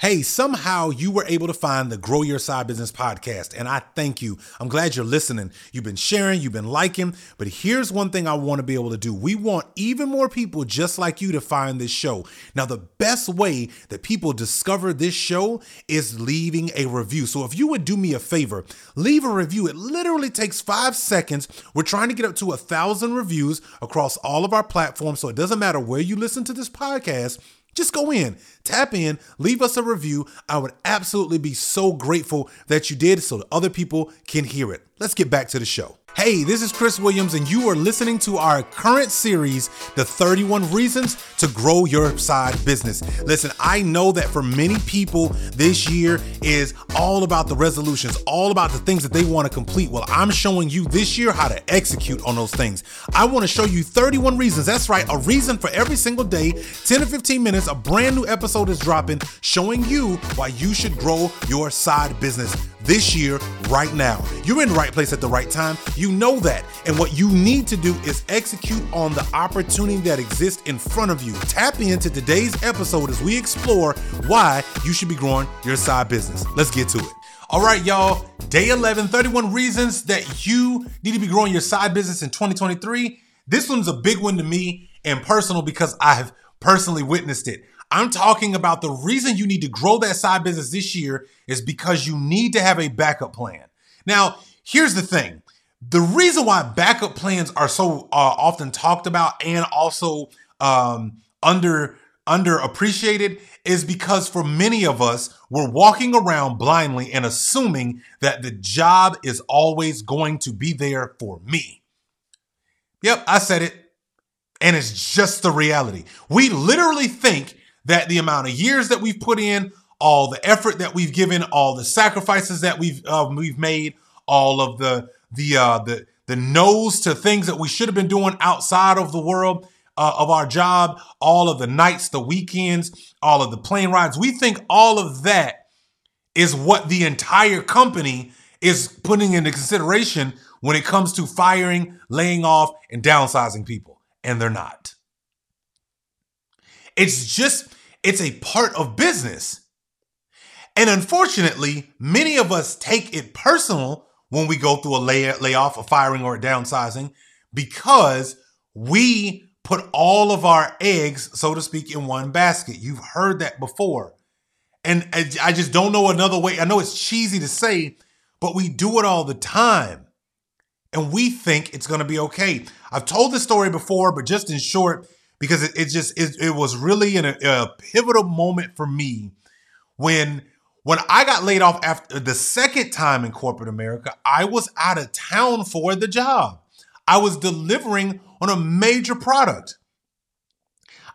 Hey, somehow you were able to find the Grow Your Side Business podcast, and I thank you. I'm glad you're listening. You've been sharing, you've been liking, but here's one thing I want to be able to do. We want even more people just like you to find this show. Now, the best way that people discover this show is leaving a review. So if you would do me a favor, leave a review. It literally takes five seconds. We're trying to get up to a thousand reviews across all of our platforms, so it doesn't matter where you listen to this podcast. Just go in, tap in, leave us a review. I would absolutely be so grateful that you did so that other people can hear it. Let's get back to the show. Hey, this is Chris Williams, and you are listening to our current series, The 31 Reasons to Grow Your Side Business. Listen, I know that for many people, this year is all about the resolutions, all about the things that they want to complete. Well, I'm showing you this year how to execute on those things. I want to show you 31 reasons. That's right, a reason for every single day, 10 to 15 minutes, a brand new episode is dropping, showing you why you should grow your side business this year, right now. You're in the right place at the right time. You know that. And what you need to do is execute on the opportunity that exists in front of you. Tap into today's episode as we explore why you should be growing your side business. Let's get to it. All right, y'all. Day 11 31 reasons that you need to be growing your side business in 2023. This one's a big one to me and personal because I've personally witnessed it. I'm talking about the reason you need to grow that side business this year is because you need to have a backup plan. Now, here's the thing. The reason why backup plans are so uh, often talked about and also um, under underappreciated is because for many of us, we're walking around blindly and assuming that the job is always going to be there for me. Yep, I said it. And it's just the reality. We literally think that the amount of years that we've put in, all the effort that we've given, all the sacrifices that we've uh, we've made, all of the the uh, the the no's to things that we should have been doing outside of the world uh, of our job, all of the nights, the weekends, all of the plane rides. We think all of that is what the entire company is putting into consideration when it comes to firing, laying off, and downsizing people, and they're not. It's just, it's a part of business. And unfortunately, many of us take it personal when we go through a lay- layoff, a firing, or a downsizing because we put all of our eggs, so to speak, in one basket. You've heard that before. And I just don't know another way. I know it's cheesy to say, but we do it all the time. And we think it's going to be okay. I've told this story before, but just in short, because it, it just it, it, was really a, pivotal moment for me when when I got laid off after the second time in corporate America, I was out of town for the job. I was delivering on a major product.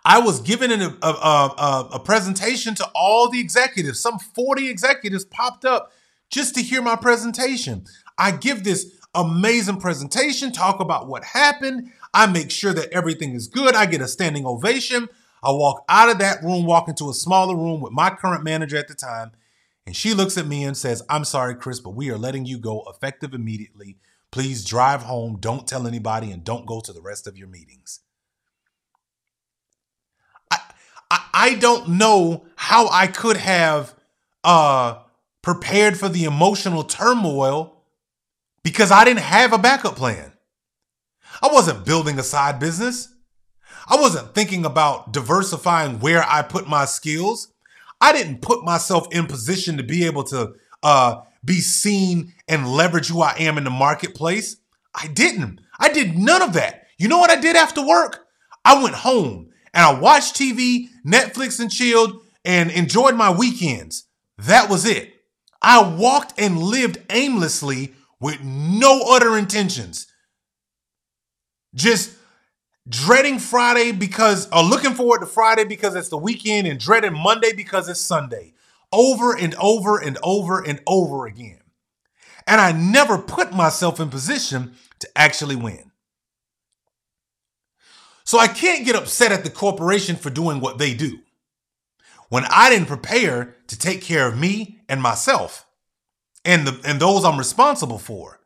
I was given a, a, a, a, presentation to all the executives. Some 40 executives popped up just to hear my presentation. I give this amazing presentation, talk about what happened. I make sure that everything is good. I get a standing ovation. I walk out of that room, walk into a smaller room with my current manager at the time, and she looks at me and says, I'm sorry, Chris, but we are letting you go effective immediately. Please drive home, don't tell anybody, and don't go to the rest of your meetings. I, I, don't know how I could have uh, prepared for the emotional turmoil because I didn't have a backup plan. I wasn't building a side business. I wasn't thinking about diversifying where I put my skills. I didn't put myself in position to be able to uh, be seen and leverage who I am in the marketplace. I didn't. I did none of that. You know what I did after work? I went home and I watched TV, Netflix, and chilled and enjoyed my weekends. That was it. I walked and lived aimlessly with no other intentions just dreading Friday because, or looking forward to Friday because it's the weekend and dreading Monday because it's Sunday over and over and over and over again. And I never put myself in position to actually win. So I can't get upset at the corporation for doing what they do when I didn't prepare to take care of me and myself and the and those I'm responsible for.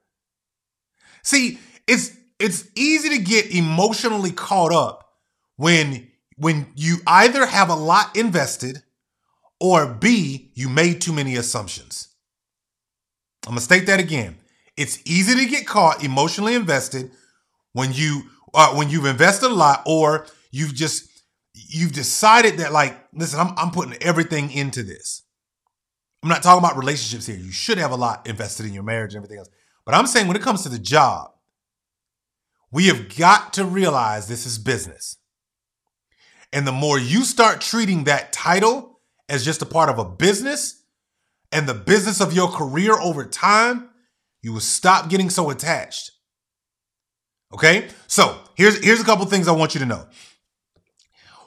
See, it's it's easy to get emotionally caught up when when you either have a lot invested or B, you made too many assumptions. I'm gonna state that again. It's easy to get caught emotionally invested when you uh, when you've invested a lot, or you've just you've decided that like, listen, I'm I'm putting everything into this. I'm not talking about relationships here. You should have a lot invested in your marriage and everything else. But I'm saying when it comes to the job, we have got to realize this is business. And the more you start treating that title as just a part of a business and the business of your career over time, you will stop getting so attached. Okay? So here's, here's a couple things I want you to know.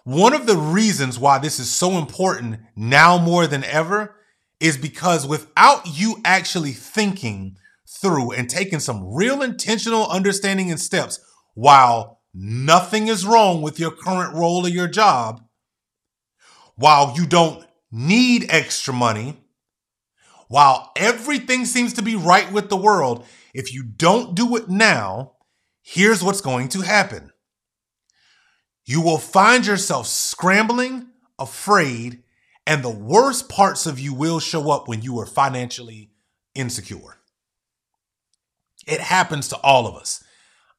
One of the reasons why this is so important now more than ever is because without you actually thinking through and taking some real intentional understanding and steps while nothing is wrong with your current role or your job, while you don't need extra money, while everything seems to be right with the world, if you don't do it now, here's what's going to happen. You will find yourself scrambling, afraid, and the worst parts of you will show up when you are financially insecure. It happens to all of us.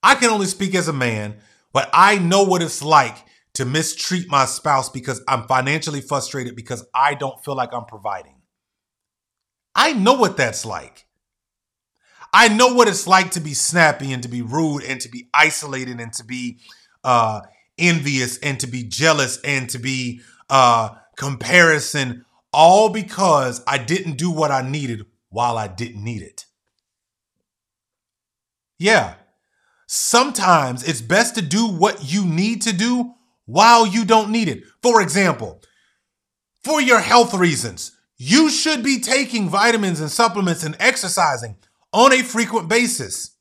I can only speak as a man, but I know what it's like to mistreat my spouse because I'm financially frustrated because I don't feel like I'm providing. I know what that's like. I know what it's like to be snappy and to be rude and to be isolated and to be uh, envious and to be jealous and to be uh, comparison, all because I didn't do what I needed while I didn't need it. Yeah, sometimes it's best to do what you need to do while you don't need it. For example, for your health reasons, you should be taking vitamins and supplements and exercising on a frequent basis.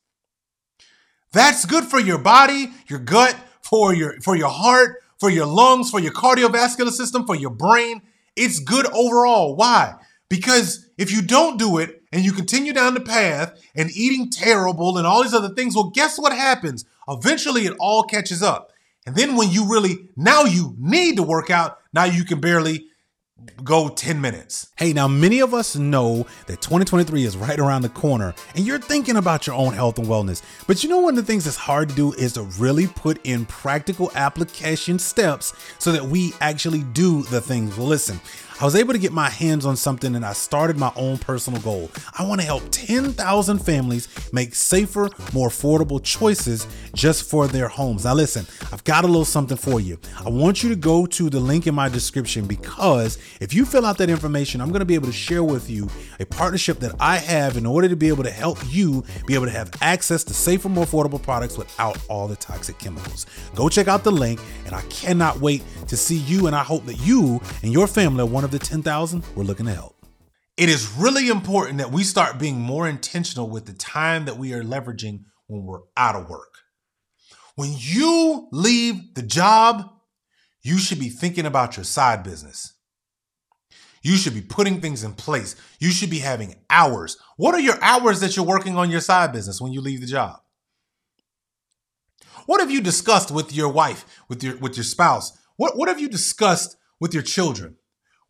That's good for your body, your gut, for your for your heart, for your lungs, for your cardiovascular system, for your brain. It's good overall. Why? Because if you don't do it and you continue down the path and eating terrible and all these other things, well, guess what happens? Eventually it all catches up. And then when you really, now you need to work out, now you can barely go 10 minutes. Hey, now many of us know that 2023 is right around the corner and you're thinking about your own health and wellness. But you know, one of the things that's hard to do is to really put in practical application steps so that we actually do the things. Well, listen, I was able to get my hands on something and I started my own personal goal. I want to help 10,000 families make safer, more affordable choices just for their homes. Now, listen, I've got a little something for you. I want you to go to the link in my description because if you fill out that information, I'm going to be able to share with you a partnership that I have in order to be able to help you be able to have access to safer, more affordable products without all the toxic chemicals. Go check out the link, and I cannot wait to see you. And I hope that you and your family are one of the 10,000 we're looking to help. It is really important that we start being more intentional with the time that we are leveraging when we're out of work. When you leave the job, you should be thinking about your side business. You should be putting things in place. You should be having hours. What are your hours that you're working on your side business when you leave the job? What have you discussed with your wife, with your with your spouse? What what have you discussed with your children?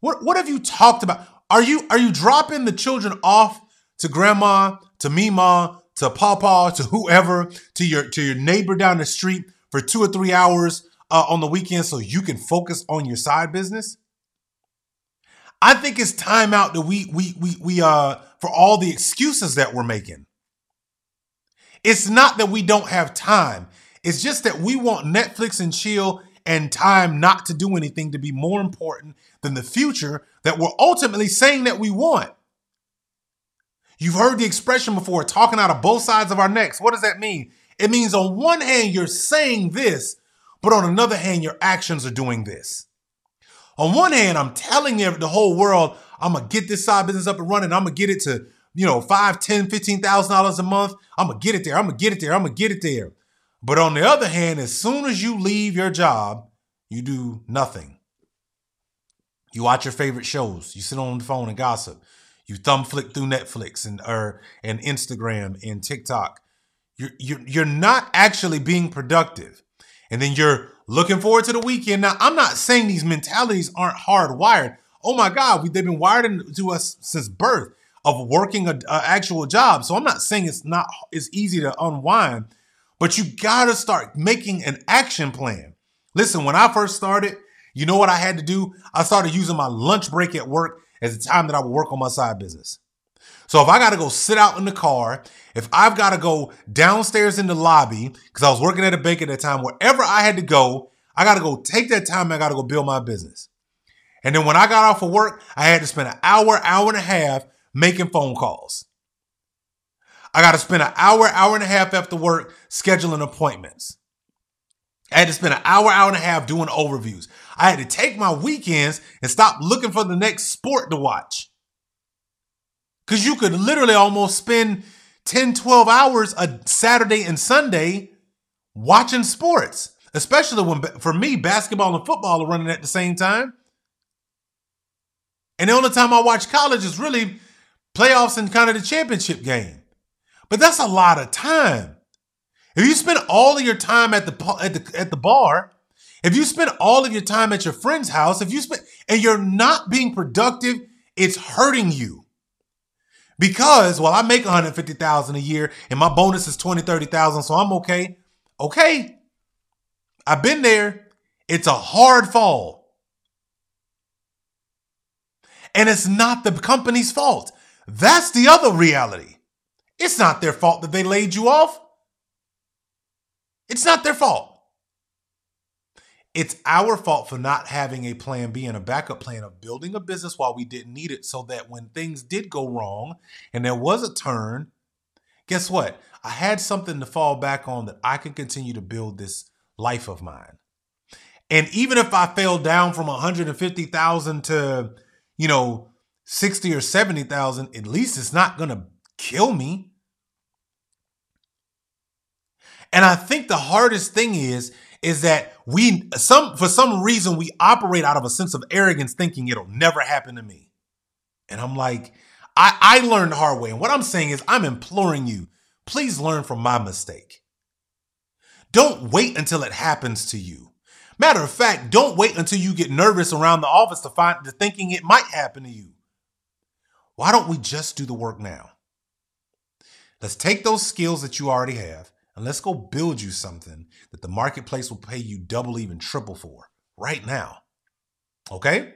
What what have you talked about? Are you are you dropping the children off to grandma, to mima, to papa, to whoever, to your to your neighbor down the street for two or three hours uh, on the weekend so you can focus on your side business? I think it's time out that we we we we uh for all the excuses that we're making. It's not that we don't have time. It's just that we want Netflix and chill and time not to do anything to be more important than the future that we're ultimately saying that we want. You've heard the expression before, talking out of both sides of our necks. What does that mean? It means on one hand, you're saying this, but on another hand, your actions are doing this. On one hand, I'm telling the whole world, I'm gonna get this side business up and running. I'm gonna get it to, you know, five, ten, fifteen thousand dollars a month. I'm gonna get it there. I'm gonna get it there. I'm gonna get it there. But on the other hand, as soon as you leave your job, you do nothing. You watch your favorite shows. You sit on the phone and gossip. You thumb flick through Netflix and or and Instagram and TikTok. You're you're you're not actually being productive. And then you're looking forward to the weekend. Now, I'm not saying these mentalities aren't hardwired. oh my God, we, they've been wired into us since birth of working a, a actual job. So I'm not saying it's not it's easy to unwind, but you gotta start making an action plan. Listen, when I first started, you know what I had to do? I started using my lunch break at work as the time that I would work on my side business. So if I got to go sit out in the car, if I've got to go downstairs in the lobby, because I was working at a bank at that time, wherever I had to go, I got to go take that time. I got to go build my business. And then when I got off of work, I had to spend an hour, hour and a half making phone calls. I got to spend an hour, hour and a half after work scheduling appointments. I had to spend an hour, hour and a half doing overviews. I had to take my weekends and stop looking for the next sport to watch. Because you could literally almost spend 10, 12 hours a Saturday and Sunday watching sports, especially when, for me, basketball and football are running at the same time. And the only time I watch college is really playoffs and kind of the championship game. But that's a lot of time. If you spend all of your time at the at the at the bar, if you spend all of your time at your friend's house, if you spend and you're not being productive, it's hurting you. Because well, I make 150,000 a year and my bonus is 20, 30,000, so I'm okay. Okay. I've been there. It's a hard fall. And it's not the company's fault. That's the other reality. It's not their fault that they laid you off. It's not their fault. It's our fault for not having a plan B and a backup plan of building a business while we didn't need it so that when things did go wrong and there was a turn, guess what? I had something to fall back on that I can continue to build this life of mine. And even if I fell down from 150,000 to, you know, 60 or 70,000, at least it's not going to kill me. And I think the hardest thing is is that we some for some reason we operate out of a sense of arrogance thinking it'll never happen to me. And I'm like I I learned the hard way. And what I'm saying is I'm imploring you, please learn from my mistake. Don't wait until it happens to you. Matter of fact, don't wait until you get nervous around the office to find the thinking it might happen to you. Why don't we just do the work now? Let's take those skills that you already have and let's go build you something that the marketplace will pay you double, even triple for right now. Okay?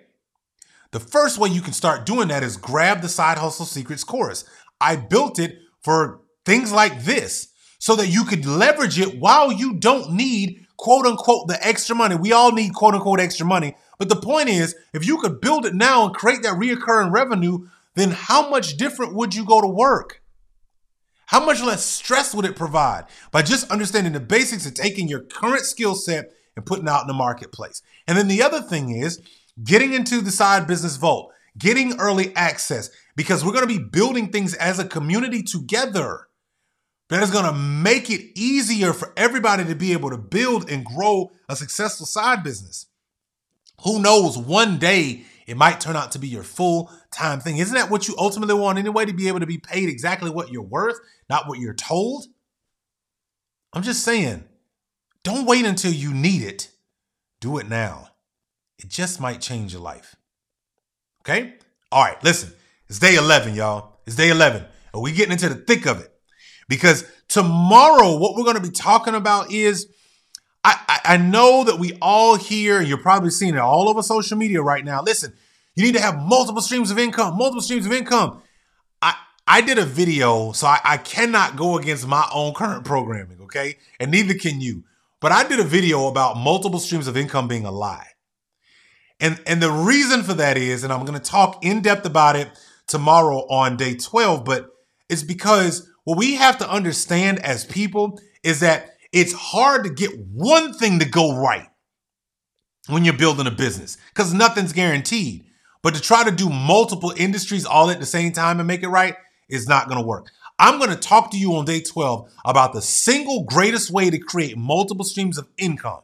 The first way you can start doing that is grab the Side Hustle Secrets course. I built it for things like this so that you could leverage it while you don't need quote unquote the extra money. We all need quote unquote extra money. But the point is, if you could build it now and create that reoccurring revenue, then how much different would you go to work? How much less stress would it provide by just understanding the basics of taking your current skill set and putting out in the marketplace? And then the other thing is getting into the side business vault, getting early access, because we're going to be building things as a community together. That is going to make it easier for everybody to be able to build and grow a successful side business. Who knows, one day it might turn out to be your full time thing. Isn't that what you ultimately want anyway? To be able to be paid exactly what you're worth, not what you're told? I'm just saying, don't wait until you need it. Do it now. It just might change your life. Okay? All right, listen. It's day 11, y'all. It's day 11. And we getting into the thick of it. Because tomorrow, what we're going to be talking about is I, I, know that we all hear, you're probably seeing it all over social media right now. Listen, you need to have multiple streams of income, multiple streams of income. I, I did a video, so I, I cannot go against my own current programming, okay? And neither can you. But I did a video about multiple streams of income being a lie. And, and the reason for that is, and I'm going to talk in depth about it tomorrow on day 12, but it's because what we have to understand as people is that it's hard to get one thing to go right when you're building a business because nothing's guaranteed. But to try to do multiple industries all at the same time and make it right is not going to work. I'm going to talk to you on day 12 about the single greatest way to create multiple streams of income.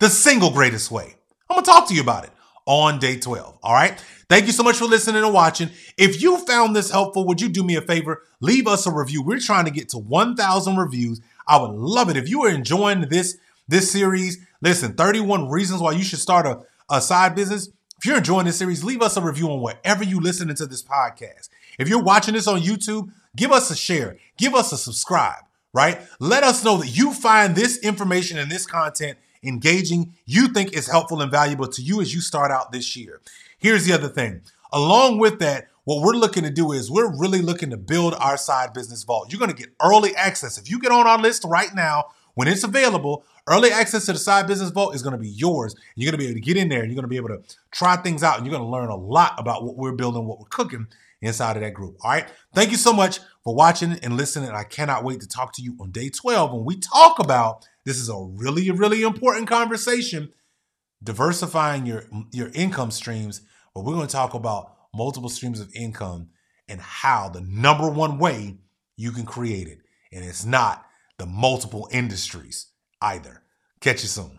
The single greatest way. I'm going to talk to you about it on day 12. All right. Thank you so much for listening and watching. If you found this helpful, would you do me a favor? Leave us a review. We're trying to get to 1,000 reviews. I would love it if you are enjoying this this series. Listen, 31 reasons why you should start a, a side business. If you're enjoying this series, leave us a review on wherever you listen to this podcast. If you're watching this on YouTube, give us a share, give us a subscribe, right? Let us know that you find this information and this content engaging, you think is helpful and valuable to you as you start out this year. Here's the other thing. Along with that, what we're looking to do is we're really looking to build our side business vault. You're going to get early access. If you get on our list right now, when it's available, early access to the side business vault is going to be yours. You're going to be able to get in there and you're going to be able to try things out and you're going to learn a lot about what we're building, what we're cooking inside of that group. All right. Thank you so much for watching and listening. I cannot wait to talk to you on day 12 when we talk about this is a really, really important conversation diversifying your, your income streams. But we're going to talk about multiple streams of income and how the number one way you can create it. And it's not the multiple industries either. Catch you soon.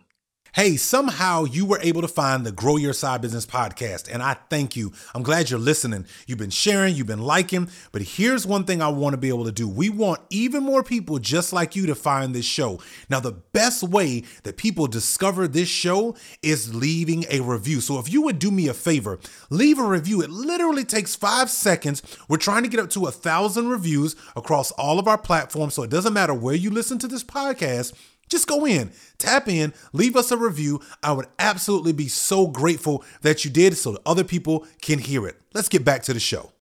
Hey, somehow you were able to find the Grow Your Side Business podcast, and I thank you. I'm glad you're listening. You've been sharing, you've been liking, but here's one thing I want to be able to do. We want even more people just like you to find this show. Now, the best way that people discover this show is leaving a review. So if you would do me a favor, leave a review. It literally takes five seconds. We're trying to get up to a thousand reviews across all of our platforms, so it doesn't matter where you listen to this podcast. Just go in, tap in, leave us a review. I would absolutely be so grateful that you did so that other people can hear it. Let's get back to the show.